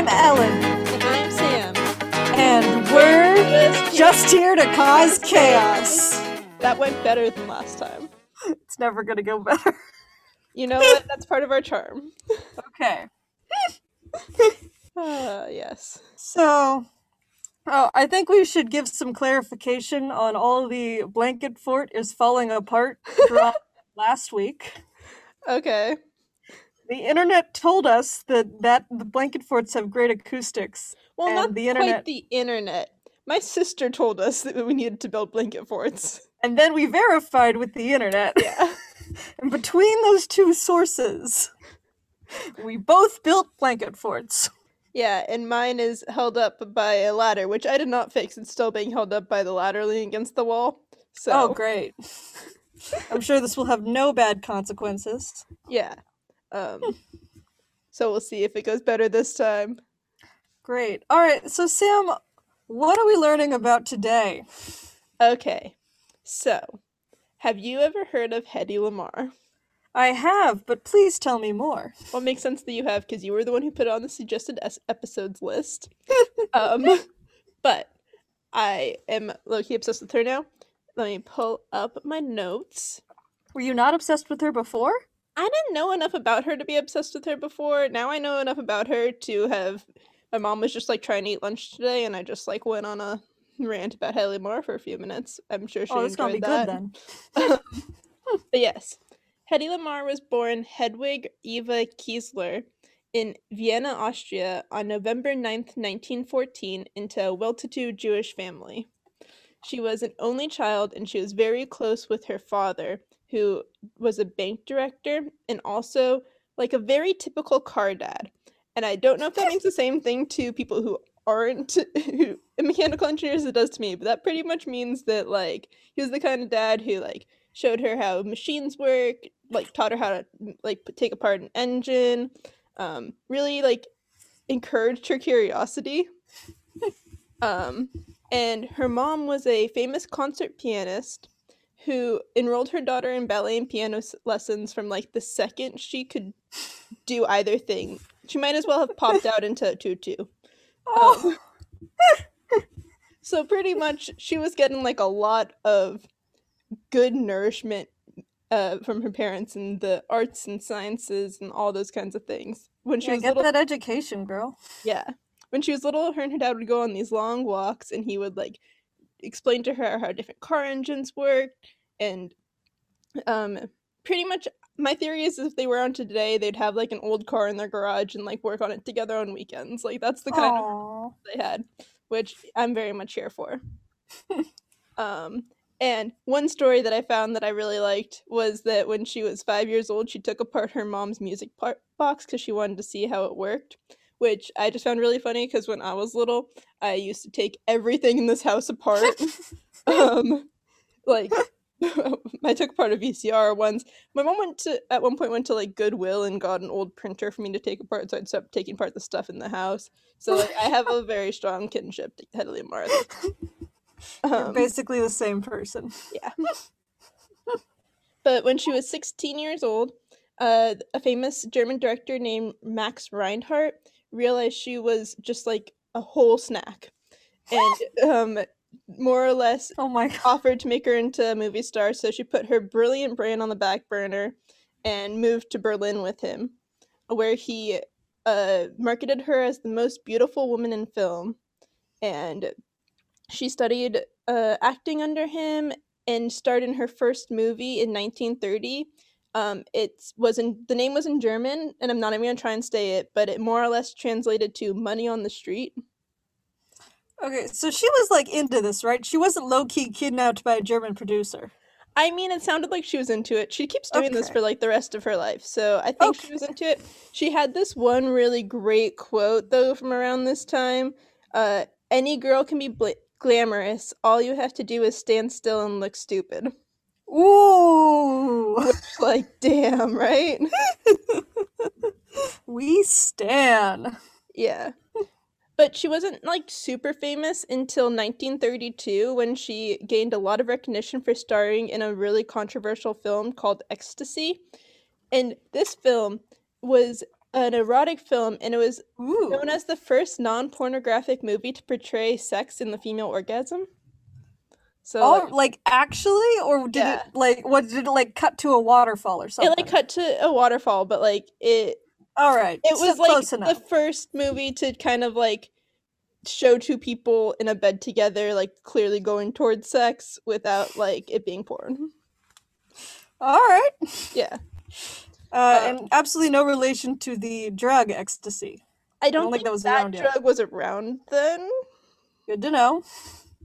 I'm Ellen, And I'm Sam. and we're Just just here to cause chaos. That went better than last time. It's never gonna go better. You know what? That's part of our charm. Okay. Uh, yes. So, oh, I think we should give some clarification on all the blanket fort is falling apart last week. Okay. The internet told us that, that the blanket forts have great acoustics. Well, not the quite internet- the internet. My sister told us that we needed to build blanket forts. And then we verified with the internet. Yeah. And between those two sources, we both built blanket forts. Yeah, and mine is held up by a ladder, which I did not fix. It's still being held up by the ladder leaning against the wall. So, Oh, great. I'm sure this will have no bad consequences. yeah. Um, so we'll see if it goes better this time. Great. All right, so Sam, what are we learning about today? Okay. So, have you ever heard of Hedy Lamar? I have, but please tell me more. Well, it makes sense that you have because you were the one who put it on the suggested es- episodes list. um, but I am low key obsessed with her now. Let me pull up my notes. Were you not obsessed with her before? I didn't know enough about her to be obsessed with her before. Now I know enough about her to have. My mom was just like trying to eat lunch today, and I just like went on a rant about Haley Moore for a few minutes. I'm sure oh, she Oh, that's gonna be enjoyed good that. then. But yes, Hedy Lamar was born Hedwig Eva Kiesler in Vienna, Austria on November 9th, 1914, into a well to do Jewish family. She was an only child and she was very close with her father, who was a bank director and also like a very typical car dad. And I don't know if that means the same thing to people who aren't who mechanical engineers as it does to me, but that pretty much means that like he was the kind of dad who like showed her how machines work, like taught her how to like take apart an engine, um, really like encouraged her curiosity. um, and her mom was a famous concert pianist who enrolled her daughter in ballet and piano lessons from like the second she could do either thing. She might as well have popped out into a tutu. Oh, So pretty much she was getting like a lot of good nourishment uh, from her parents in the arts and sciences and all those kinds of things. When she yeah, was get little, that education, girl. yeah. When she was little, her and her dad would go on these long walks and he would like explain to her how different car engines work and um pretty much my theory is if they were on today they'd have like an old car in their garage and like work on it together on weekends. Like that's the kind of they had, which I'm very much here for. um, and one story that I found that I really liked was that when she was five years old, she took apart her mom's music par- box because she wanted to see how it worked. Which I just found really funny because when I was little, I used to take everything in this house apart. um, like I took apart a VCR once. My mom went to at one point went to like Goodwill and got an old printer for me to take apart, so I'd stop taking apart the stuff in the house. So like I have a very strong kinship to Hedley Martha. You're Um, basically the same person. yeah. but when she was 16 years old, uh, a famous German director named Max Reinhardt realized she was just like a whole snack, and um, more or less Oh my god. offered to make her into a movie star, so she put her brilliant brain on the back burner and moved to Berlin with him, where he uh, marketed her as the most beautiful woman in film. And she studied uh, acting under him and starred in her first movie in 1930. Um, it was in the name was in German, and I'm not even gonna try and say it, but it more or less translated to "Money on the Street." Okay, so she was like into this, right? She wasn't low key kidnapped by a German producer. I mean, it sounded like she was into it. She keeps doing this for like the rest of her life. So I think she was into it. She had this one really great quote though from around this time. Uh, any girl can be bla- glamorous. All you have to do is stand still and look stupid. Ooh, Like, damn, right? we stan. Yeah. But she wasn't like super famous until 1932 when she gained a lot of recognition for starring in a really controversial film called Ecstasy. And this film was an erotic film, and it was Ooh. known as the first non-pornographic movie to portray sex in the female orgasm. So Oh, like, like actually, or did Yeah. it like what did it like cut to a waterfall or something? it something? like cut to a waterfall, but like it All right, it so was like close the enough. first movie to kind of like show two people in a bed together, like clearly going towards sex without like it being porn. All right, Yeah, uh, Uh, and absolutely no relation to the drug ecstasy. I don't, don't think think that was that around yet. drug was it around then. Good to know.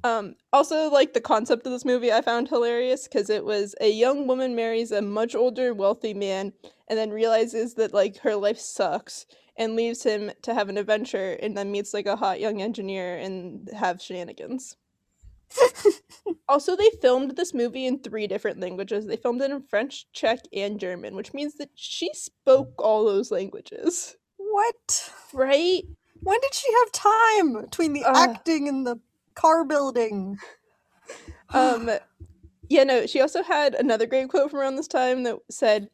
Um, also, like the concept of this movie, I found hilarious because it was a young woman marries a much older, wealthy man, and then realizes that like her life sucks and leaves him to have an adventure, and then meets like a hot young engineer and have shenanigans. also, they filmed this movie in three different languages. They filmed it in French, Czech, and German, which means that she spoke all those languages, What? right? When did she have time between the Ugh. acting and the car building? Um, yeah, no, she also had another great quote from around this time that said,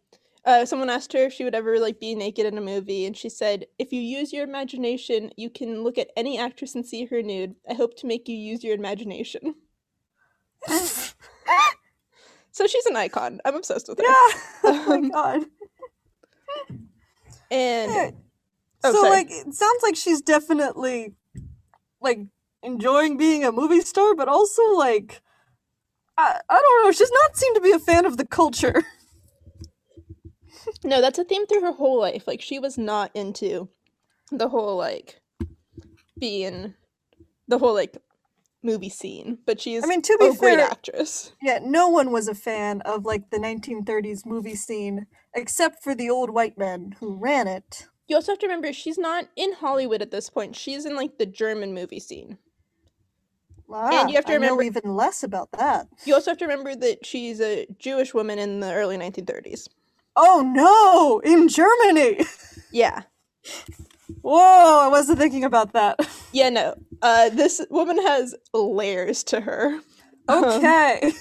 uh, someone asked her if she would ever like be naked in a movie, and she said, "If you use your imagination, you can look at any actress and see her nude. I hope to make you use your imagination." So she's an icon. I'm obsessed with her. yeah. Oh my Um, god. And Yeah. Oh, so sorry. like it sounds like she's definitely like enjoying being a movie star, but also like I, I don't know, she's not seem to be a fan of the culture. no, that's a theme through her whole life. Like she was not into the whole like being the whole like movie scene, but she's I mean, to be a great fair, actress. yeah, no one was a fan of like the 1930s movie scene except for the old white men who ran it. You also have to remember she's not in Hollywood at this point. She's in like the German movie scene. Ah, you have to remember- even less about that. You also have to remember that she's a Jewish woman in the early 1930s. Oh no, in Germany. Yeah. Whoa, I wasn't thinking about that. Yeah, no. Uh this woman has layers to her. Um, Okay.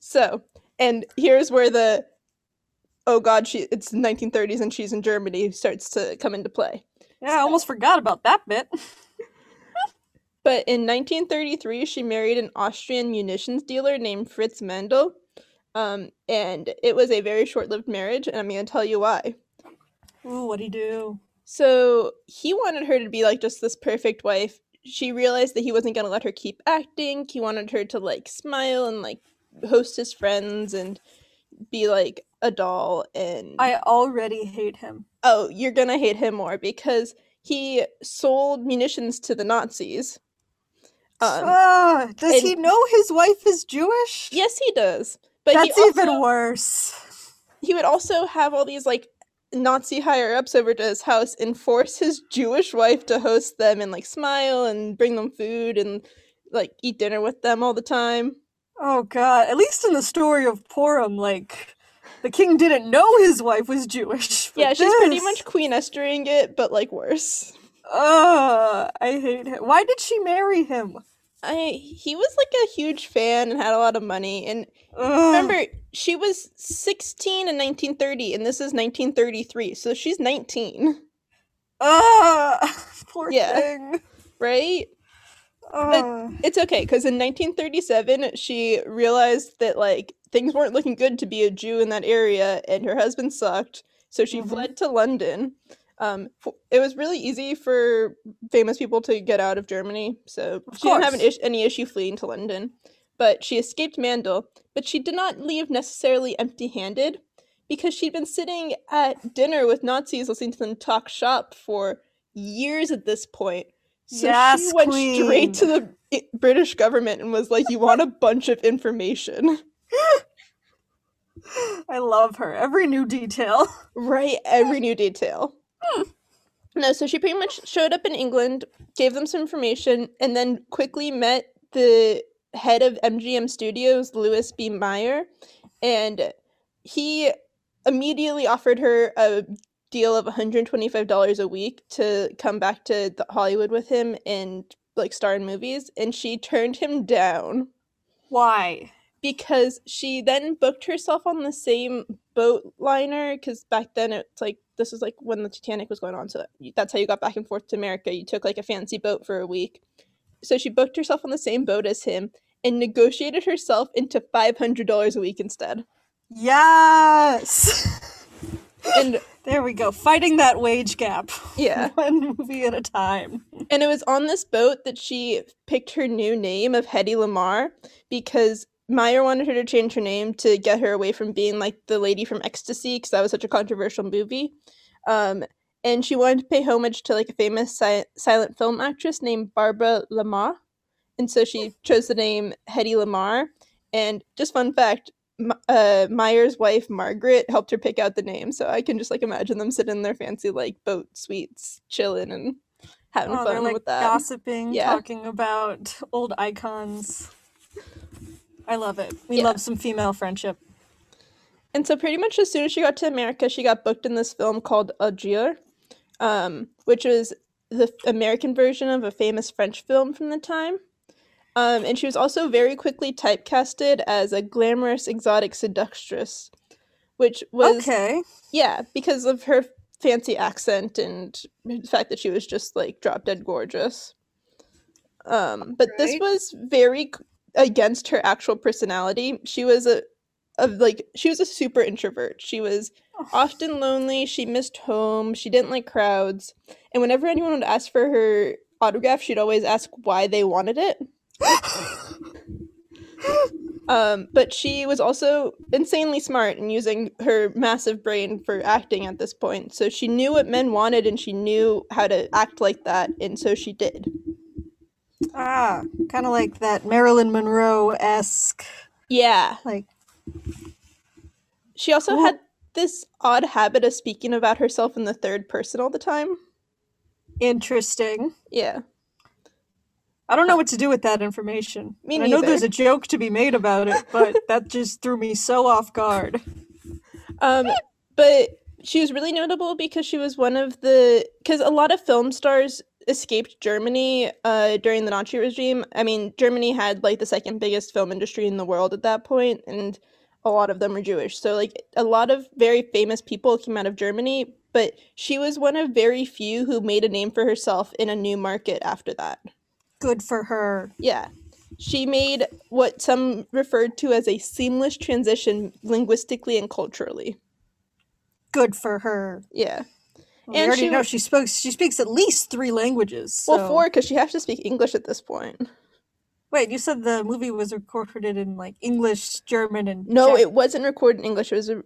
so, and here's where the oh god, she it's the 1930s and she's in Germany starts to come into play. Yeah, I almost forgot about that bit. But in 1933, she married an Austrian munitions dealer named Fritz Mandl. Um, and it was a very short lived marriage, and I'm going to tell you why. Ooh, what'd he do? So he wanted her to be like just this perfect wife. She realized that he wasn't going to let her keep acting. He wanted her to like smile and like host his friends and be like a doll. And I already hate him. oh, you're going to hate him more because he sold munitions to the Nazis. Um, ah, does and- he know his wife is Jewish? Yes, he does. But That's he even worse. he would also have all these like Nazi higher ups over to his house and force his Jewish wife to host them and like smile and bring them food and like eat dinner with them all the time. Oh god, at least in the story of Purim, like the king didn't know his wife was Jewish. yeah, she's pretty much Queen Estering it, but like worse. Ugh, I hate him. Why did she marry him? I he was like a huge fan and had a lot of money and Ugh. remember she was 16 in 1930 and this is 1933 so she's 19 Ugh, poor Yeah. thing. right Ugh. It's okay because in 1937 she realized that like things weren't looking good to be a Jew in that area, and her husband sucked. So she Mhm. fled to London. Um, it was really easy for famous people to get out of Germany, so Of she didn't have an is- any issue fleeing to London. But she escaped Mandl, but she did not leave necessarily empty-handed because she'd been sitting at dinner with Nazis, listening to them talk shop for years at this point. So she Yes, went straight to the British government and was like, "You want a bunch of information, I love her. Every new detail. right? Every new detail." No, so she pretty much showed up in England, gave them some information, and then quickly met the head of MGM Studios, Louis B. Mayer, and he immediately offered her a deal of $125 a week to come back to the Hollywood with him and like star in movies, and she turned him down. Why? because she then booked herself on the same boat liner because back then it's like this is like when the Titanic was going on, so that's how you got back and forth to America. You took like a fancy boat for a week. So she booked herself on the same boat as him and negotiated herself into five hundred dollars a week instead. Yes. And there we go, fighting that wage gap. yeah, One movie at a time. and it was on this boat that she picked her new name of Hedy Lamar because Mayer wanted her to change her name to get her away from being like the lady from Ecstasy because that was such a controversial movie. Um, and she wanted to pay homage to like a famous si- silent film actress named Barbara La Marr. And so she chose the name Hedy Lamar. And just fun fact, uh, Mayer's wife Margaret helped her pick out the name. So I can just like imagine them sitting in their fancy like boat suites, chilling and having Oh, fun like with that. gossiping, Yeah. talking about old icons. I love it. We Yeah. love some female friendship. And so pretty much as soon as she got to America, she got booked in this film called Algier, um, which was the American version of a famous French film from the time. Um, and she was also very quickly typecasted as a glamorous exotic seductress, which was Okay. yeah because of her fancy accent and the fact that she was just like drop dead gorgeous. Um, but this was very against her actual personality. She was a, a like she was a super introvert. She was often lonely. She missed home. She didn't like crowds. And whenever anyone would ask for her autograph, she'd always ask why they wanted it. Um, but she was also insanely smart in using her massive brain for acting at this point. So she knew what men wanted and she knew how to act like that, and so she did. Ah, kind of like that Marilyn Monroe esque, Yeah. like She also had this odd habit of speaking about herself in the third person all the time. interesting. Yeah. I don't know what to do with that information. Me And I know there's a joke to be made about it, but that just threw me so off guard. Um, but she was really notable because she was one of the because a lot of film stars escaped Germany uh, during the Nazi regime. I mean, Germany had like the second biggest film industry in the world at that point, and a lot of them were Jewish. So like a lot of very famous people came out of Germany, but she was one of very few who made a name for herself in a new market after that. Good for her. Yeah. She made what some referred to as a seamless transition linguistically and culturally. Good for her. Yeah. We And already she know she speaks She speaks at least three languages. Well, four because she has to speak English at this point. Wait, you said the movie was recorded in like English, German, and No, Czech. it wasn't recorded in English. It was uh,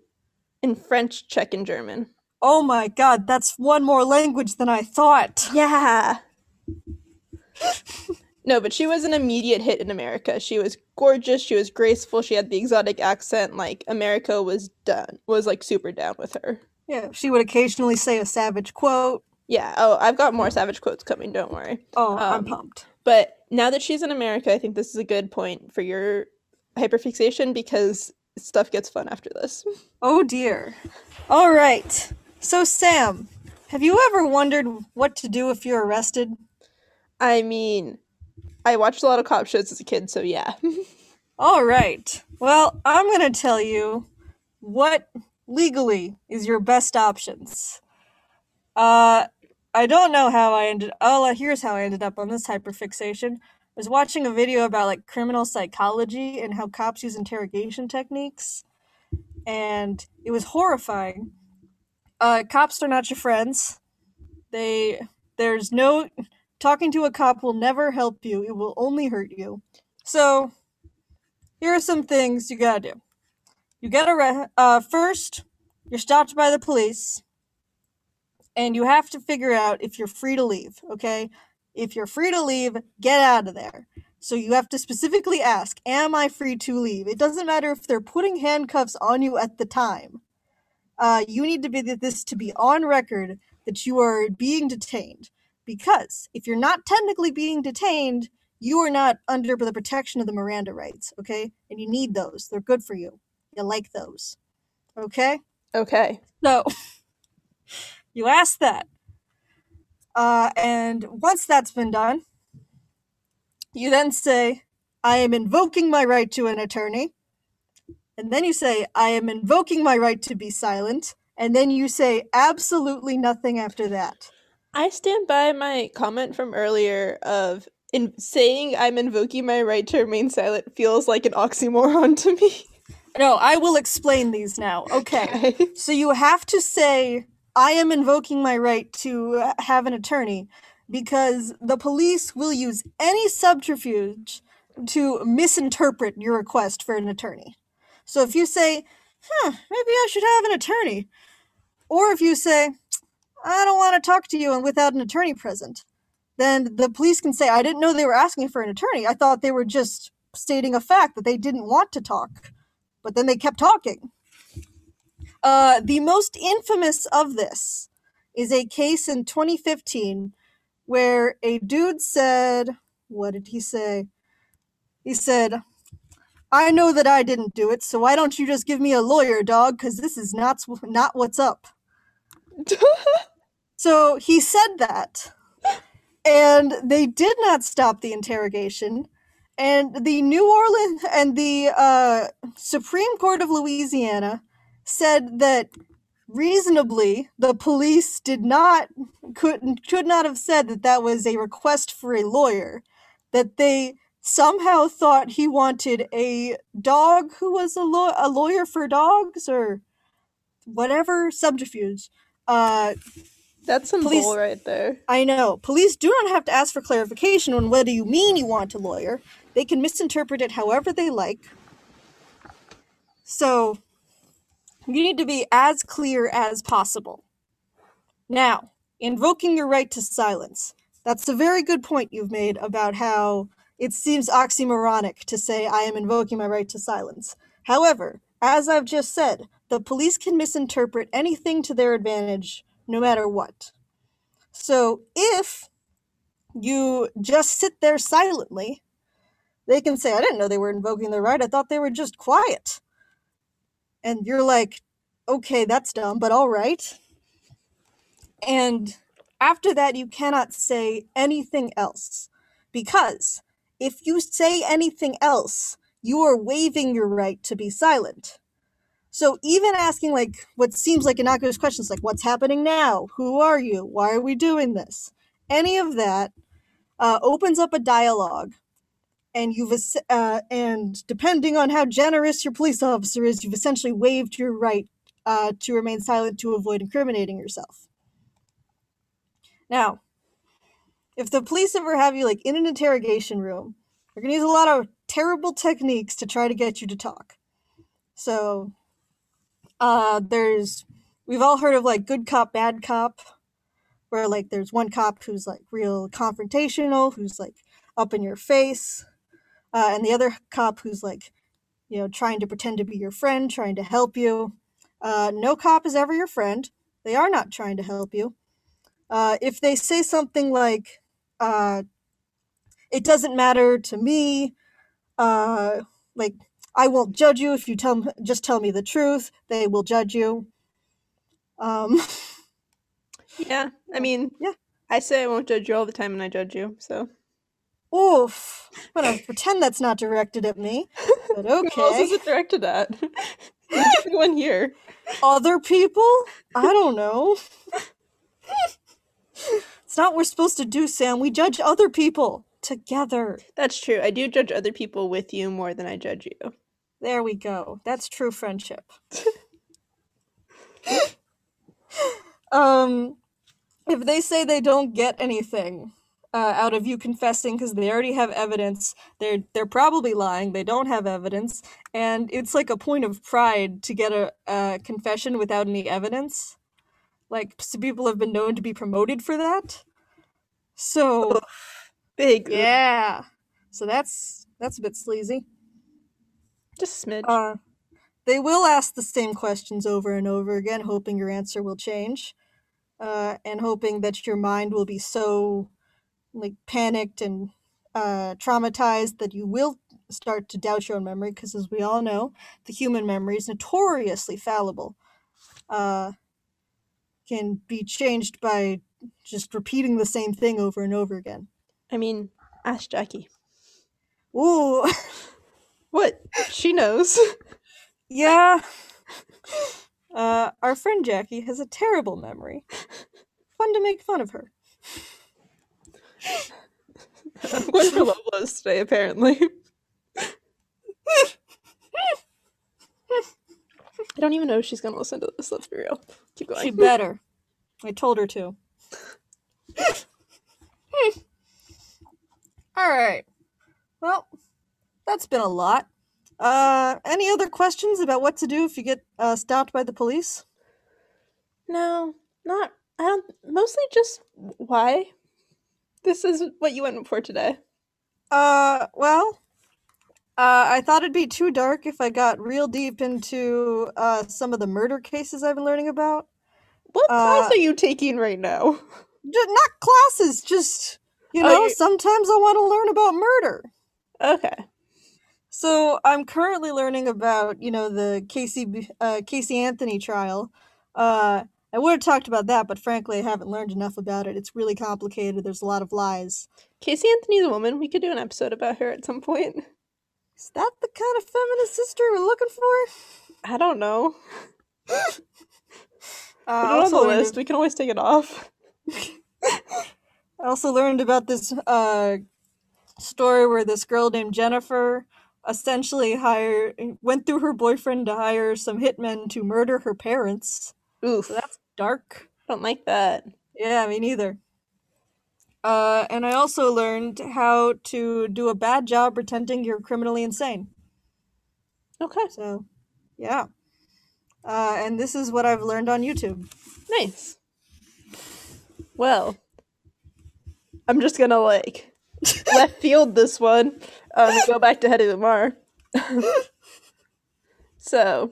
in French, Czech, and German. Oh my god, that's one more language than I thought. Yeah. no, but she was an immediate hit in America. She was gorgeous. She was graceful. She had the exotic accent. Like America was done. Was like super down with her. Yeah, she would occasionally say a savage quote. Yeah. Oh, I've got more savage quotes coming. Don't worry. Oh, I'm Um, pumped. But now that she's in America, I think this is a good point for your hyperfixation because stuff gets fun after this. Oh dear. All right. So, Sam, have you ever wondered what to do if you're arrested? I mean, I watched a lot of cop shows as a kid, so yeah. All right. Well, I'm going to tell you what legally is your best options. Uh, I don't know how I ended. Oh, here's how I ended up on this hyperfixation. I was watching a video about like criminal psychology and how cops use interrogation techniques, and it was horrifying. Uh, cops are not your friends. They there's no talking to a cop will never help you. It will only hurt you. So here are some things you gotta do. You get arrested. Uh, first, you're stopped by the police, and you have to figure out if you're free to leave. Okay, if you're free to leave, get out of there. So you have to specifically ask, "Am I free to leave?" It doesn't matter if they're putting handcuffs on you at the time. Uh, you need to be this to be on record that you are being detained. Because if you're not technically being detained, you are not under the protection of the Miranda rights, okay? And you need those. They're good for you. You like those. Okay? Okay. So you ask that. Uh, and once that's been done, you then say, I am invoking my right to an attorney. and then you say, I am invoking my right to be silent, and then you say absolutely nothing after that. I stand by my comment from earlier of in saying I'm invoking my right to remain silent feels like an oxymoron to me. No, I will explain these now. Okay. Okay. So you have to say, I am invoking my right to uh, have an attorney because the police will use any subterfuge to misinterpret your request for an attorney. So if you say, huh, maybe I should have an attorney, or if you say, I don't want to talk to you and without an attorney present, then the police can say, I didn't know they were asking for an attorney. I thought they were just stating a fact that they didn't want to talk. But then they kept talking. Uh, the most infamous of this is a case in 2015 where a dude said, What did he say? He said, I know that I didn't do it, so why don't you just give me a lawyer, dog? Because this is not, not what's up. So he said that. And they did not stop the interrogation. And the New Orleans and the uh, Supreme Court of Louisiana said that reasonably the police did not could could not have said that that was a request for a lawyer that they somehow thought he wanted a dog who was a, law- a lawyer for dogs or whatever subterfuge uh, That's some Police- bull right there. I know. Police do not have to ask for clarification on whether you mean you want a lawyer. They can misinterpret it however they like. So, you need to be as clear as possible. Now, invoking your right to silence. That's a very good point you've made about how it seems oxymoronic to say, I am invoking my right to silence. However, as I've just said, the police can misinterpret anything to their advantage no matter what. So if you just sit there silently, they can say, I didn't know they were invoking their right. I thought they were just quiet. And you're like, okay, that's dumb, but all right. And after that, you cannot say anything else. Because if you say anything else, you are waiving your right to be silent. So even asking like what seems like innocuous questions like what's happening now? Who are you? Why are we doing this? Any of that uh, opens up a dialogue, and you've uh, and depending on how generous your police officer is, you've essentially waived your right uh, to remain silent to avoid incriminating yourself. Now, if the police ever have you like in an interrogation room, they're gonna use a lot of terrible techniques to try to get you to talk. So uh there's we've all heard of like good cop bad cop where like there's one cop who's like real confrontational who's like up in your face uh, and the other cop who's like you know trying to pretend to be your friend trying to help you uh, no cop is ever your friend they are not trying to help you uh, if they say something like uh, it doesn't matter to me uh, like I won't judge you if you tell just tell me the truth. They will judge you. Um, Yeah, I mean, Yeah. I say I won't judge you all the time, and I judge you. So oof. I'm gonna pretend that's not directed at me, but okay. who else is it directed at? You're the only one here. Other people? I don't know. it's not what we're supposed to do, Sam. We judge other people together. That's true. I do judge other people with you more than I judge you. There we go. That's true friendship. um, if they say they don't get anything uh, out of you confessing because they already have evidence, they're they're probably lying. They don't have evidence, and it's like a point of pride to get a, a confession without any evidence. Like some people have been known to be promoted for that. So Big. Yeah. yeah, so that's that's a bit sleazy. Just a smidge. Uh, they will ask the same questions over and over again, hoping your answer will change, uh, and hoping that your mind will be so like panicked and uh, traumatized that you will start to doubt your own memory. Because as we all know, the human memory is notoriously fallible. Uh, can be changed by just repeating the same thing over and over again. I mean, ask Jackie. Ooh, What? She knows. Yeah. Uh, our friend Jackie has a terrible memory. Fun to make fun of her. What's her love was today, apparently. I don't even know if she's gonna listen to this, let's be real. Keep going. She better. I told her to. All right. Well, that's been a lot. Uh, any other questions about what to do if you get uh, stopped by the police? No, not. I don't. Mostly just why. This is what you went for today. Uh, well, uh, I thought it'd be too dark if I got real deep into uh, some of the murder cases I've been learning about. What class Uh, are you taking right now? Not classes, just you Oh, know. you- Sometimes I want to learn about murder. Okay. So I'm currently learning about you know the Casey uh, Casey Anthony trial. Uh, I would have talked about that, but frankly, I haven't learned enough about it. It's really complicated. There's a lot of lies. Casey Anthony's a woman. We could do an episode about her at some point. Is that the kind of feminist sister we're looking for? I don't know. Uh, Put I it on the list. We can always take it off. I also learned about this uh, story where this girl named Jennifer essentially hired went through her boyfriend to hire some hitmen to murder her parents. Oof. So that's dark. don't like that. Yeah, me neither. Uh, and I also learned how to do a bad job pretending you're criminally insane. Okay. So, yeah. Uh, and this is what I've learned on YouTube. Nice. Well, I'm just gonna like left field this one. Um, and go back to Hedy Lamar. so,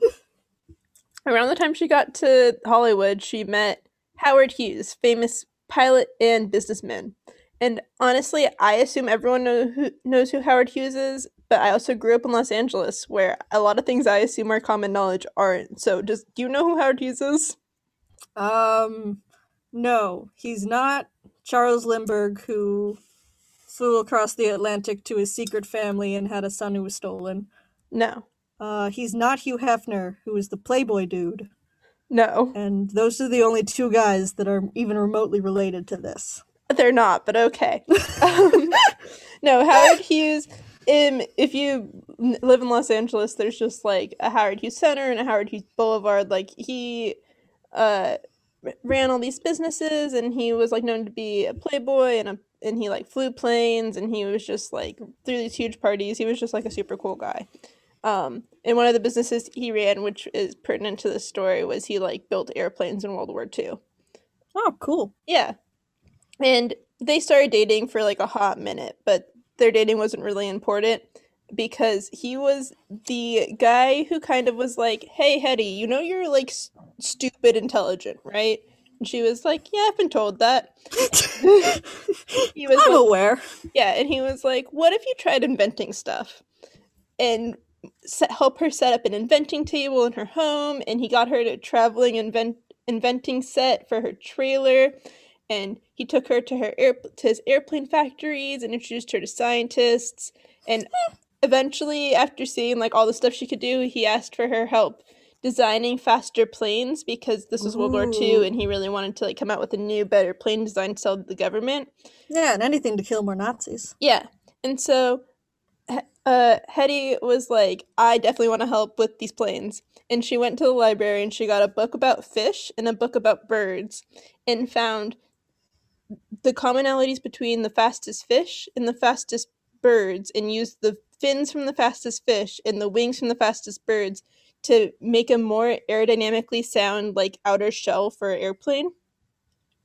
around the time she got to Hollywood, she met Howard Hughes, famous pilot and businessman. And honestly, I assume everyone know who, knows who Howard Hughes is, but I also grew up in Los Angeles, where a lot of things I assume are common knowledge aren't. So, just do you know who Howard Hughes is? Um, no, he's not Charles Lindbergh, who flew across the Atlantic to his secret family and had a son who was stolen. No, Uh, he's not Hugh Hefner, who is the Playboy dude. no. And those are the only two guys that are even remotely related to this. They're not, but okay. Um, no, Howard Hughes. Um, if you live in Los Angeles, there's just like a Howard Hughes Center and a Howard Hughes Boulevard. Like he, uh, ran all these businesses, and he was like known to be a playboy and a and he like flew planes, and he was just like through these huge parties. He was just like a super cool guy. Um, and one of the businesses he ran, which is pertinent to the story, was he like built airplanes in World War II. Oh, cool. Yeah. And they started dating for like a hot minute, but their dating wasn't really important because he was the guy who kind of was like, "Hey, Hedy, you know you're like s- stupid intelligent, right?" And she was like, "Yeah, I've been told that." He was I'm like, aware. yeah, and he was like, "What if you tried inventing stuff?" And set, help her set up an inventing table in her home, and he got her a traveling invent inventing set for her trailer, and he took her to her air to his airplane factories and introduced her to scientists, and eventually, after seeing like all the stuff she could do, he asked for her help designing faster planes because this was World War II, and he really wanted to like come out with a new, better plane design to sell to the government. Yeah, and anything to kill more Nazis. Yeah. And so uh Hedy was like, I definitely want to help with these planes. And she went to the library and she got a book about fish and a book about birds and found the commonalities between the fastest fish and the fastest birds and used the fins from the fastest fish and the wings from the fastest birds to make a more aerodynamically sound like outer shell for an airplane.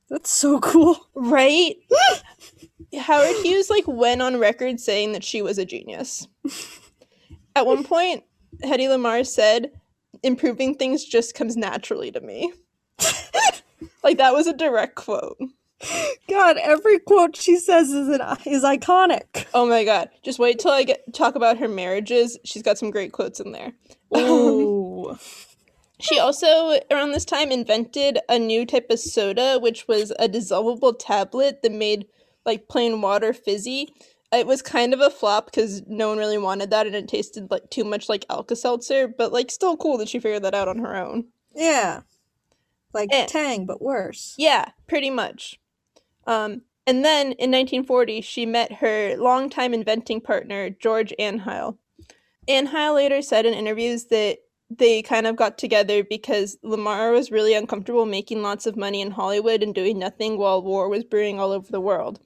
That's so cool. Right? Howard Hughes like went on record saying that she was a genius. At one point, Hedy Lamar said, "Improving things just comes naturally to me." like that was a direct quote. God, every quote she says is an, is iconic. Oh my god! Just wait till I get talk about her marriages. She's got some great quotes in there. Ooh. She also, around this time, invented a new type of soda, which was a dissolvable tablet that made like plain water fizzy. it was kind of a flop because no one really wanted that and it tasted like too much like Alka-Seltzer, but like still cool that she figured that out on her own. Yeah. Like Eh. Tang, but worse. Yeah, pretty much. Um, and then in 1940, she met her longtime inventing partner, George Antheil. Antheil later said in interviews that they kind of got together because Lamar was really uncomfortable making lots of money in Hollywood and doing nothing while war was brewing all over the world.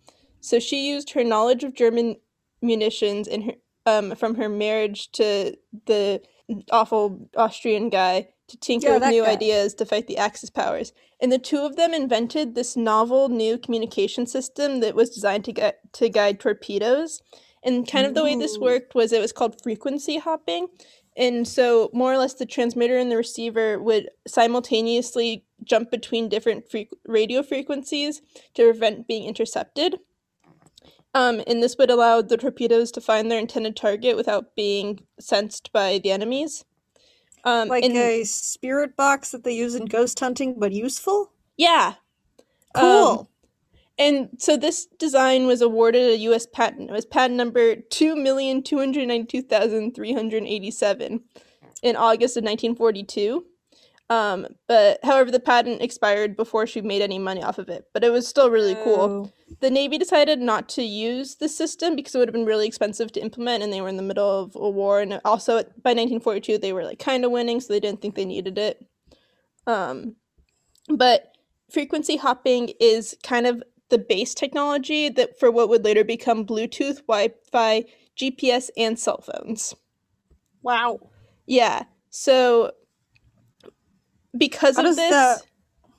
So she used her knowledge of German munitions and her, um, from her marriage to the awful Austrian guy to tinker Yeah, with new guy. ideas to fight the Axis powers. And the two of them invented this novel new communication system that was designed to get to guide torpedoes. And kind of the way this worked was it was called frequency hopping. And so more or less the transmitter and the receiver would simultaneously jump between different fre- radio frequencies to prevent being intercepted. Um, and this would allow the torpedoes to find their intended target without being sensed by the enemies. Um, Like and- a spirit box that they use in ghost hunting, but useful? yeah, Um, Cool. And so this design was awarded a US patent. It was patent number 2,292,387 in August of 1942. Um, but however, the patent expired before she made any money off of it. But it was still really cool. Oh. The Navy decided not to use the system because it would have been really expensive to implement, and they were in the middle of a war. And also, by 1942, they were like kind of winning, so they didn't think they needed it. Um, but frequency hopping is kind of the base technology that for what would later become Bluetooth, Wi-Fi, GPS, and cell phones. Wow. Yeah. So because How of this, that-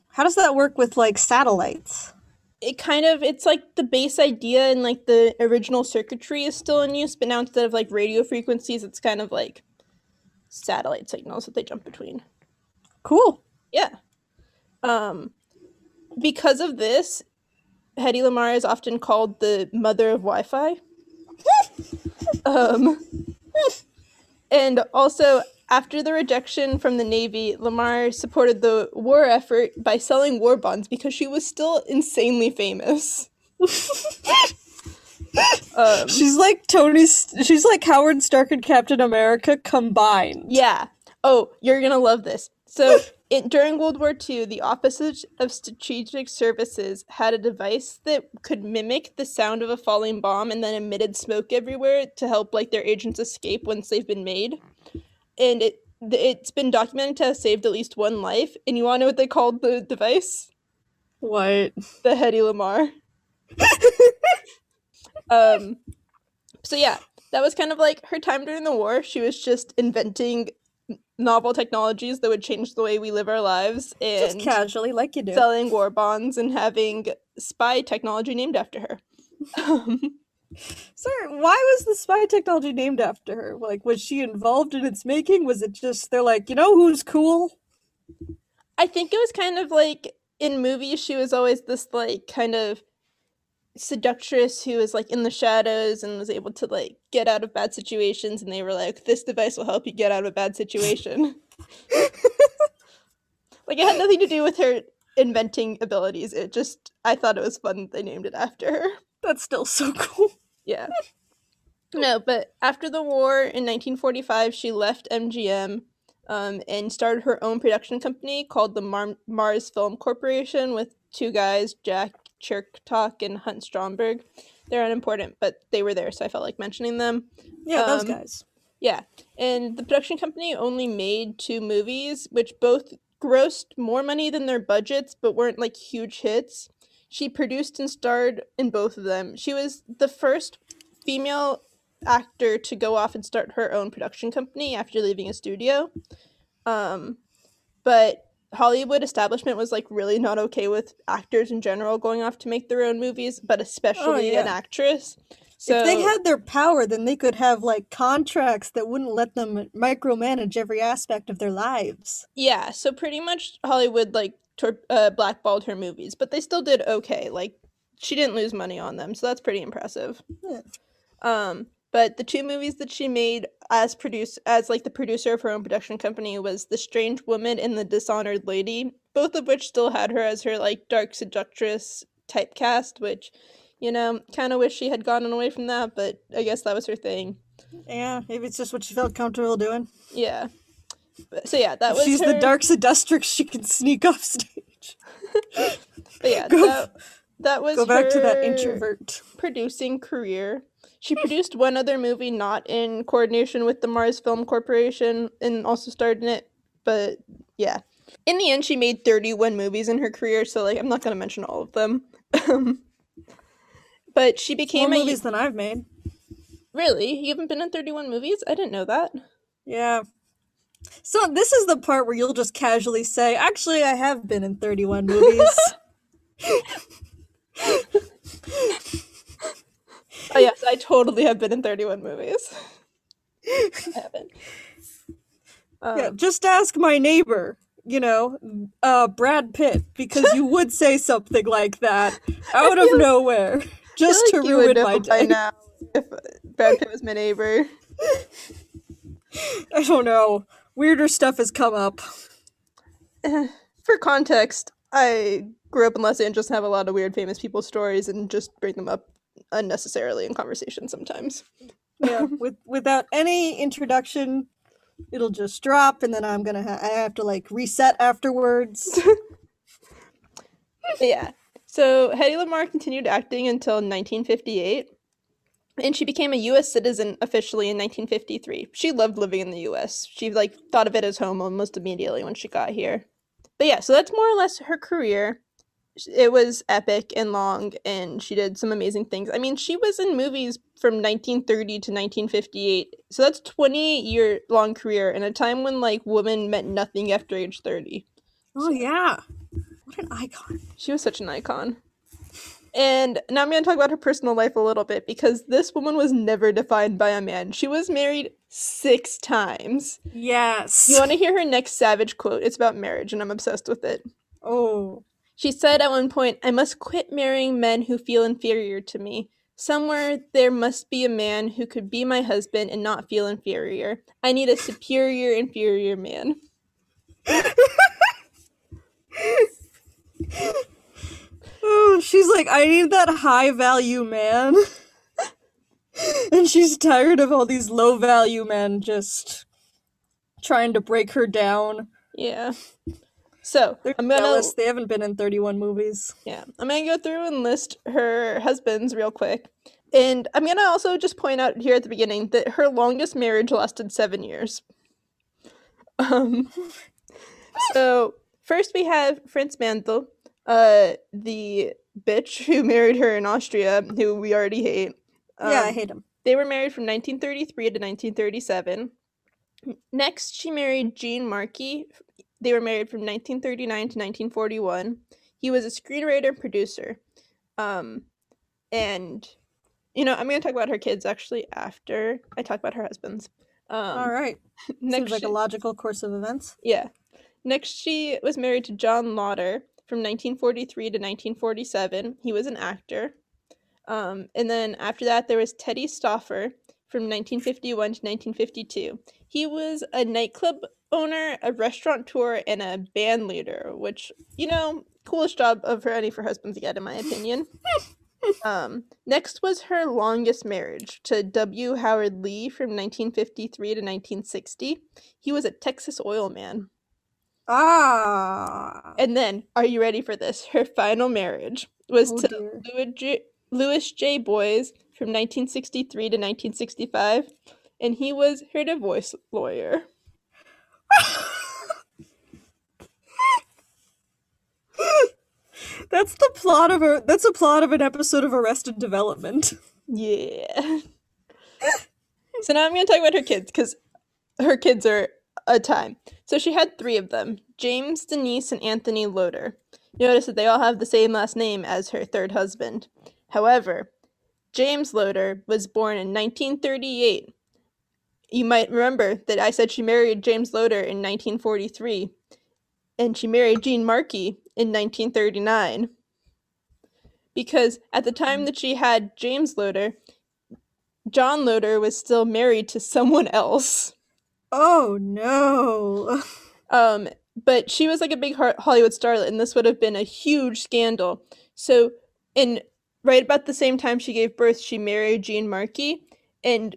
How does that work with like satellites? it kind of it's like the base idea and like the original circuitry is still in use, but now instead of like radio frequencies, it's kind of like satellite signals that they jump between. Cool. Yeah. Um, because of this, Hedy Lamar is often called the mother of Wi-Fi. um, and also, after the rejection from the Navy, Lamar supported the war effort by selling war bonds because she was still insanely famous. um, She's like Tony. She's like Howard Stark and Captain America combined. Yeah. Oh, you're gonna love this. So, it, during World War II, the Office of- of Strategic Services had a device that could mimic the sound of a falling bomb and then emitted smoke everywhere to help like their agents escape once they've been made. And it it's been documented to have saved at least one life. And you want to know what they called the device? What? The Hedy Lamar. um. So yeah, that was kind of like her time during the war. She was just inventing novel technologies that would change the way we live our lives Just and casually, like you do. selling war bonds and having spy technology named after her. Um, Sir, why was the spy technology named after her? Like, was she involved in its making? Was it just they're like, you know who's cool? I think it was kind of like in movies, she was always this like kind of seductress who was like in the shadows and was able to like get out of bad situations. And they were like, this device will help you get out of a bad situation. like, it had nothing to do with her inventing abilities. It just, I thought it was fun that they named it after her. That's still so cool. Yeah. No, but after the war in 1945, she left MGM um, and started her own production company called the Mar- Mars Film Corporation with two guys, Jack Chertok and Hunt Stromberg. They're unimportant, but they were there, so I felt like mentioning them. Yeah, those Um, guys. Yeah, and the production company only made two movies, which both grossed more money than their budgets, but weren't like huge hits. She produced and starred in both of them. She was the first female actor to go off and start her own production company after leaving a studio. Um, but Hollywood establishment was like really not okay with actors in general going off to make their own movies, but especially an yeah. actress. So if they had their power, then they could have like contracts that wouldn't let them micromanage every aspect of their lives. Yeah, so pretty much Hollywood like tor- uh, blackballed her movies, but they still did okay. Like she didn't lose money on them, so that's pretty impressive. Yeah. Um, but the two movies that she made as produce as like the producer of her own production company was The Strange Woman and The Dishonored Lady, both of which still had her as her like dark seductress typecast, which You know, kind of wish she had gotten away from that, but I guess that was her thing. Yeah, maybe it's just what she felt comfortable doing. Yeah. But, so yeah, that was she's her, the dark seductrix, she can sneak off stage. But yeah, Go- that, that was Go back to that introvert. producing career. She produced one other movie not in coordination with the Mars Film Corporation and also starred in it, but yeah. In the end, she made 31 movies in her career, so like I'm not gonna mention all of them. But she More became a movies than I've made. really. You haven't been in 31 movies? I didn't know that. Yeah. So this is the part where you'll just casually say, "Actually, I have been in 31 movies." Oh yes, I totally have been in 31 movies. I haven't. Um, yeah, just ask my neighbor, you know, uh Brad Pitt, because you would say something like that out of nowhere just to like would ruin my by day. now if Brad Pitt was my neighbor. I don't know. Weirder stuff has come up. For context, I grew up in Los Angeles and have a lot of weird famous people stories and just bring them up unnecessarily in conversation sometimes. Yeah, with without any introduction, it'll just drop, and then I'm gonna ha- I have to like reset afterwards. Yeah. So Hedy Lamarr continued acting until 1958, and she became a U.S. citizen officially in 1953. She loved living in the U.S. She like thought of it as home almost immediately when she got here. But yeah, so that's more or less her career. It was epic and long, and she did some amazing things. I mean, she was in movies from 1930 to 1958, so that's 20 year long career in a time when like women meant nothing after age 30. oh yeah, what an icon! She was such an icon. And now I'm going to talk about her personal life a little bit because this woman was never defined by a man. She was married six times. Yes. You want to hear her next savage quote? It's about marriage, and I'm obsessed with it. oh, She said at one point, I must quit marrying men who feel inferior to me. Somewhere there must be a man who could be my husband and not feel inferior. I need a superior, inferior man. oh, she's like, I need that high value man, and she's tired of all these low value men just trying to break her down. Yeah. So They're I'm gonna jealous. They haven't been in 31 movies. Yeah, I'm gonna go through and list her husbands real quick. And I'm gonna also just point out here at the beginning that her longest marriage lasted seven years. Um, so first we have Franz Mandl, uh, the bitch who married her in Austria, who we already hate. yeah, I Um, hate him. they were married from 1933 to 1937. Next, she married Gene Markey. They were married from 1939 to 1941. He was a screenwriter and producer. Um, and, you know, I'm going to talk about her kids actually after I talk about her husbands. Um, all right. Next, Seems like she- a logical course of events. yeah. Next, she was married to John Loder from 1943 to 1947. He was an actor. Um, and then after that, there was Teddy Stauffer from 1951 to 1952. He was a nightclub owner, a restaurateur, and a band leader, which, you know, coolest job of her any of her husbands yet, in my opinion. um, next was her longest marriage to W. Howard Lee from 1953 to 1960. He was a Texas oil man. Ah. And then, are you ready for this? Her final marriage was Oh, to. Louis J, Louis J. Boies from 1963 to 1965, and he was her divorce lawyer. That's the plot of a that's a plot of an episode of Arrested Development. Yeah. so now I'm going to talk about her kids because her kids are a time. So she had three of them James, Denise, and Anthony Loder. Notice that they all have the same last name as her third husband. However, James Loder was born in 1938. You might remember that I said she married James Loder in 1943, and she married Gene Markey in 1939 because at the time that she had James Loder, John Loder was still married to someone else. Oh no. Um, but she was like a big Hollywood starlet, and this would have been a huge scandal. So, in right about the same time she gave birth, she married Gene Markey and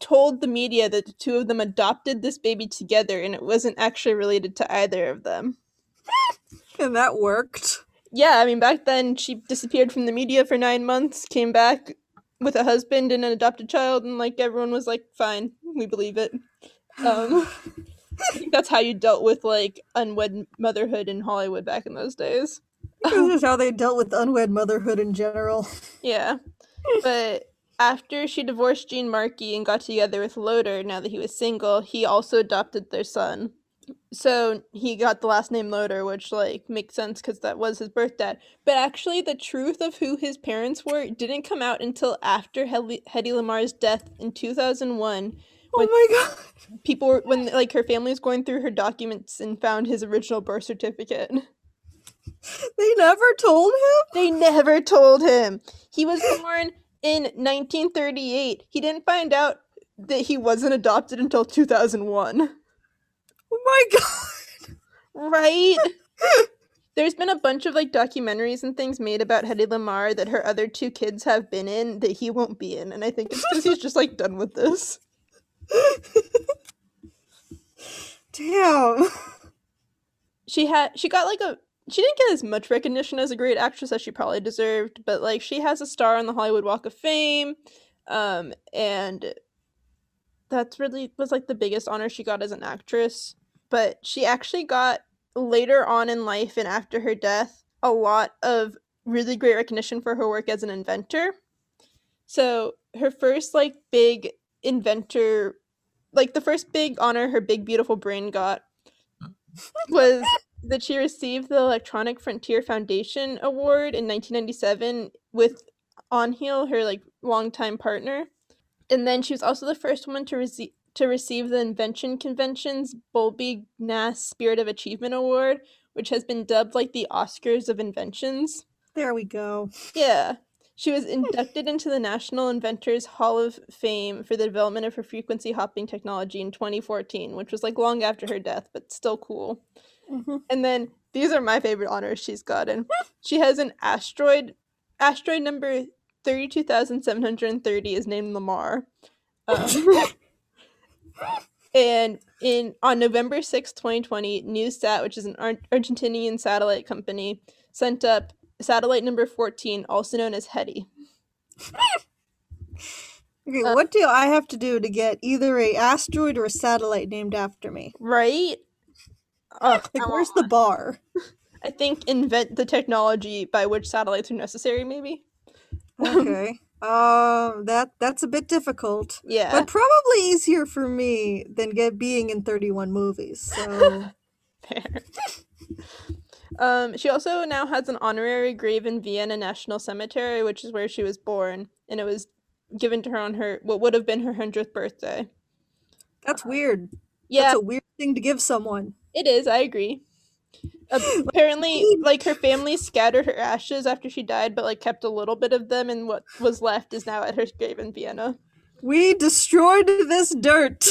told the media that the two of them adopted this baby together and it wasn't actually related to either of them. And that worked. Yeah, I mean, back then she disappeared from the media for nine months, came back with a husband and an adopted child, and like everyone was like, fine, we believe it. Um, I think that's how you dealt with like unwed motherhood in Hollywood back in those days. this is how they dealt with unwed motherhood in general. Yeah. But after she divorced Gene Markey and got together with Loder, now that he was single, he also adopted their son. So he got the last name Loder, which like makes sense because that was his birth dad. But actually, the truth of who his parents were didn't come out until after Hedy Lamar's death in two thousand one. Oh my god. People were when like her family was going through her documents and found his original birth certificate. They never told him? They never told him. He was born in 1938. He didn't find out that he wasn't adopted until 2001. Oh my god. Right? There's been a bunch of like documentaries and things made about Hedy Lamarr that her other two kids have been in that he won't be in, and I think it's because he's just like done with this. Damn. She had she got like a she didn't get as much recognition as a great actress as she probably deserved, but like she has a star on the Hollywood Walk of Fame, um, and that's really was like the biggest honor she got as an actress. But she actually got later on in life and after her death a lot of really great recognition for her work as an inventor. So her first like big inventor like the first big honor her big beautiful brain got was that she received the Electronic Frontier Foundation Award in 1997 with Antheil, her like longtime partner. And then she was also the first woman to receive to receive the Invention Convention's Bulbie Gnass Spirit of Achievement Award, which has been dubbed like the Oscars of inventions. There we go. Yeah. She was inducted into the National Inventors Hall of Fame for the development of her frequency hopping technology in 2014, which was like long after her death, but still cool. Mm-hmm. And then these are my favorite honors she's gotten. She has an asteroid. Asteroid number thirty-two thousand seven hundred and thirty is named Lamar. Um, and in on November sixth, twenty twenty, NewSat, which is an Ar- Argentinian satellite company, sent up satellite number fourteen, also known as Hedy. Okay, Uh, what do I have to do to get either a asteroid or a satellite named after me? Right? Ugh, Like, I where's the bar? I think invent the technology by which satellites are necessary. Maybe. Okay. um, that that's a bit difficult, Yeah. but probably easier for me than get being in 31 movies. So Fair. Um, she also now has an honorary grave in Vienna National Cemetery, which is where she was born, and it was given to her on her what would have been her hundredth birthday. that's weird. Yeah, That's a weird thing to give someone. it is. I agree. Apparently, like her family scattered her ashes after she died, but like kept a little bit of them, and what was left is now at her grave in Vienna. We destroyed this dirt.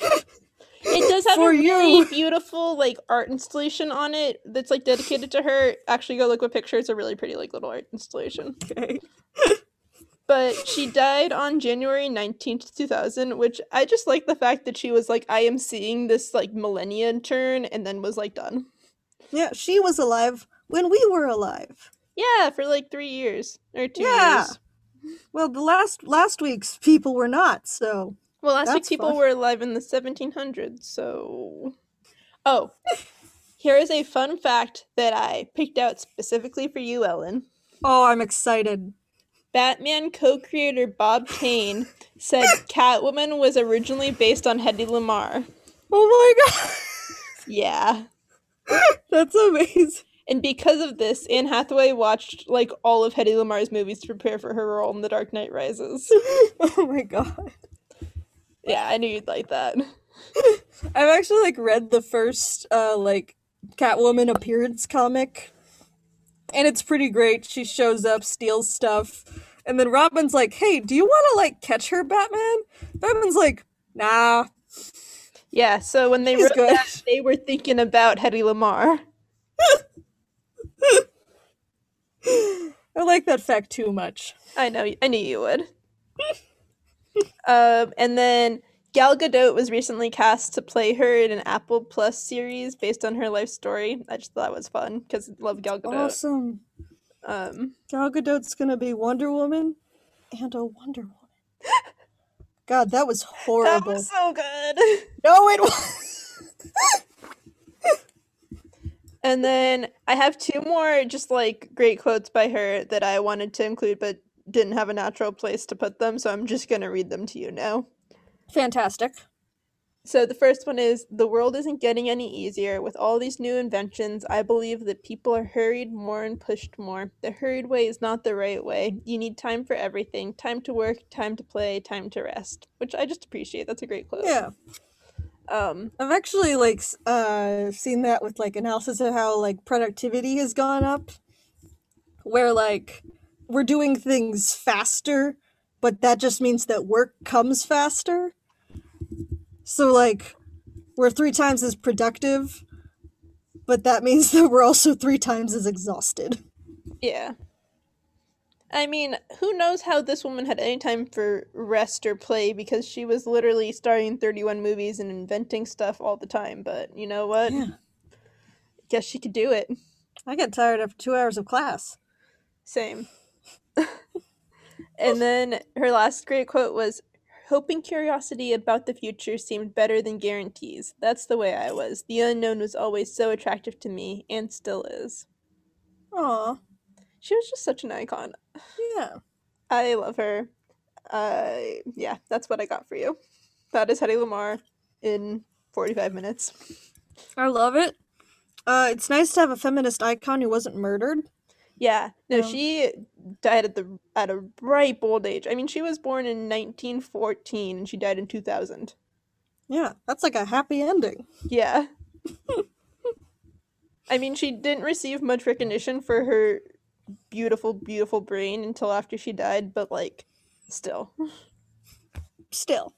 It does have a really you. beautiful like art installation on it that's like dedicated to her. Actually, go look at pictures. It's a really pretty like little art installation. okay. But she died on January 19th, 2000, which I just like the fact that she was like, I am seeing this like millennia turn, and then was like done. Yeah, she was alive when we were alive. Yeah, for like three years or two Yeah. years. Well, the last last week's people were not. So Well, last week people fun. were alive in the 1700s, so. Oh, here is a fun fact that I picked out specifically for you, Ellen. oh, I'm excited. Batman co creator Bob Kane said Catwoman was originally based on Hedy Lamarr. Oh my god! Yeah. that's amazing. And because of this, Anne Hathaway watched like all of Hedy Lamarr's movies to prepare for her role in The Dark Knight Rises. Oh my god. Yeah, I knew you'd like that. I've actually like read the first uh like Catwoman appearance comic. And it's pretty great. She shows up, steals stuff, and then Robin's like, "Hey, do you want to like catch her, Batman?" Batman's like, "Nah." Yeah, so when they He's wrote good. that, they were thinking about Hedy Lamarr. I like that fact too much. I know. I knew you would. um, and then Gal Gadot was recently cast to play her in an Apple Plus series based on her life story. I just thought it was fun because I love Gal Gadot. Awesome. Um, Gal Gadot's gonna be Wonder Woman and a Wonder Woman. God, that was horrible. that was so good. No, it was. And then I have two more just like great quotes by her that I wanted to include but didn't have a natural place to put them, so I'm just going to read them to you now. Fantastic. So the first one is the world isn't getting any easier with all these new inventions. I believe that people are hurried more and pushed more. The hurried way is not the right way. You need time for everything. Time to work, time to play, time to rest, which I just appreciate. That's a great quote. Yeah, Um I've actually like uh seen that with like analysis of how like productivity has gone up, where like we're doing things faster, but that just means that work comes faster. So like we're three times as productive, but that means that we're also three times as exhausted. Yeah. I mean, who knows how this woman had any time for rest or play because she was literally starring 31 movies and inventing stuff all the time. But you know what? Yeah. Guess she could do it. I get tired after two hours of class. Same. And then her last great quote was Hoping curiosity about the future seemed better than guarantees. That's the way I was. The unknown was always so attractive to me, and still is. Aw, She was just such an icon. yeah. I love her. Uh, yeah, that's what I got for you. That is Hedy Lamar in 45 minutes. I love it. Uh, it's nice to have a feminist icon who wasn't murdered. Yeah, no, Yeah. she died at the at a ripe old age. I mean, she was born in 1914 and she died in 2000. Yeah, that's like a happy ending. Yeah. I mean, she didn't receive much recognition for her beautiful, beautiful brain until after she died, but like, still. Still.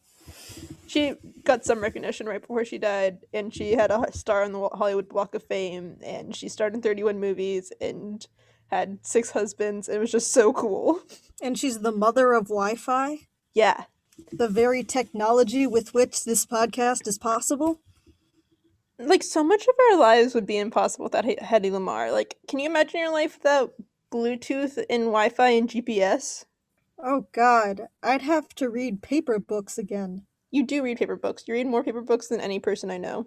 She got some recognition right before she died, and she had a star on the Wa- Hollywood Walk of Fame, and she starred in 31 movies and had six husbands. It was just so cool. And she's the mother of Wi Fi, Yeah. the very technology with which this podcast is possible. Like, so much of our lives would be impossible without H- Hedy Lamar. Like, can you imagine your life without Bluetooth and Wi Fi and GPS? Oh god, I'd have to read paper books again. You do read paper books. You read more paper books than any person I know.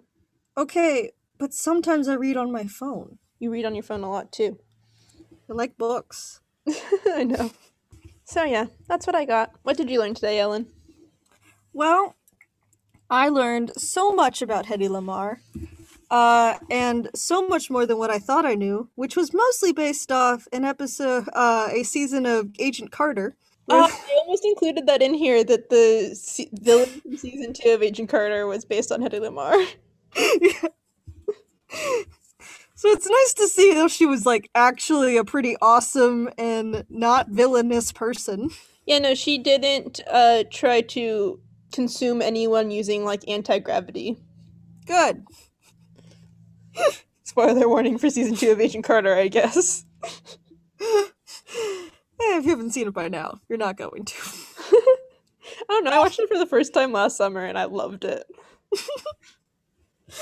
Okay, but sometimes I read on my phone. You read on your phone a lot too. I like books. I know. So, yeah, that's what I got. What did you learn today, Ellen? Well, I learned so much about Hedy Lamar, uh, and so much more than what I thought I knew, which was mostly based off an episode, uh, a season of Agent Carter. where- Uh, I almost included that in here that the se- villain from season two of Agent Carter was based on Hedy Lamar. so it's nice to see though she was like actually a pretty awesome and not villainous person. Yeah, no, she didn't uh, try to consume anyone using like anti gravity. Good. Spoiler warning for season two of Agent Carter, I guess. Eh, if you haven't seen it by now, you're not going to. I don't know. I watched it for the first time last summer and I loved it.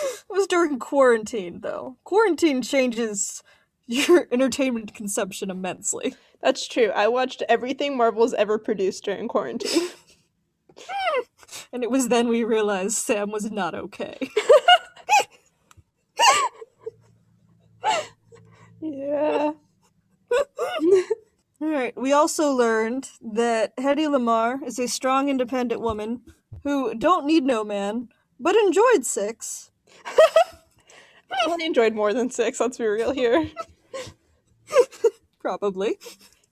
It was during quarantine though. Quarantine changes your entertainment consumption immensely. That's true. I watched everything Marvel's ever produced during quarantine. And it was then we realized Sam was not okay. yeah. Alright, we also learned that Hedy Lamar is a strong, independent woman who don't need no man, but enjoyed sex. I only enjoyed more than six, let's be real here. Probably.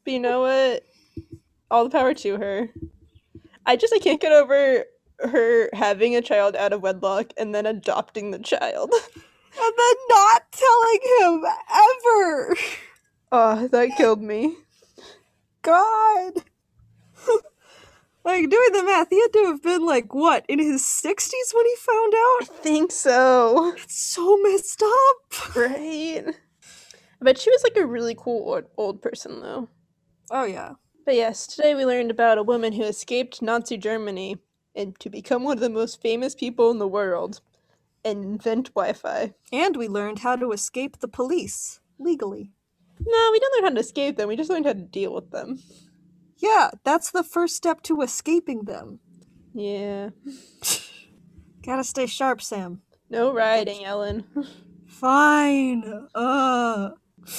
But you know what? All the power to her. I just I can't get over her having a child out of wedlock and then adopting the child. And then not telling him ever! Oh, that killed me. God! like, doing the math, he had to have been like, what, in his 60s when he found out. I think so. It's so messed up! Right? I bet she was like a really cool old, old person though. Oh, yeah. But yes, today we learned about a woman who escaped Nazi Germany and to become one of the most famous people in the world and invent Wi Fi. And we learned how to escape the police legally. No, we didn't learn how to escape them, we just learned how to deal with them. Yeah, that's the first step to escaping them. Yeah. Gotta stay sharp, Sam. No riding, Ellen. Fine. Uh.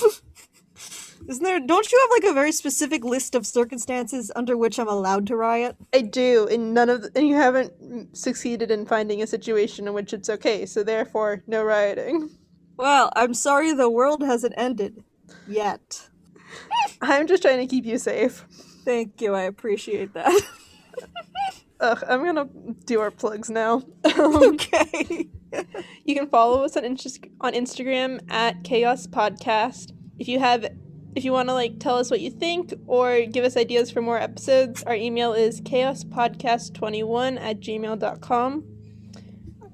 Isn't there? Don't you have like a very specific list of circumstances under which I'm allowed to riot? I do, and none of the, and you haven't succeeded in finding a situation in which it's okay, so therefore, no rioting. Well, I'm sorry the world hasn't ended yet. I'm just trying to keep you safe. Thank you. I appreciate that. Ugh, I'm gonna do our plugs now. okay. you can follow us on on Instagram at Chaos Podcast. If you have, if you want to like tell us what you think or give us ideas for more episodes, our email is chaospodcast21 at gmail.com.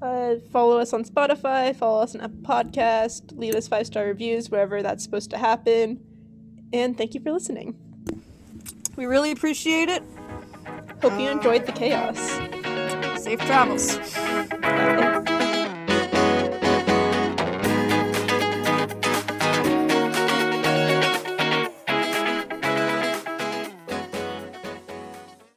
Uh, follow us on Spotify, follow us on Apple Podcast, leave us five star reviews wherever that's supposed to happen. And thank you for listening. We really appreciate it. Hope you enjoyed the chaos. Safe travels.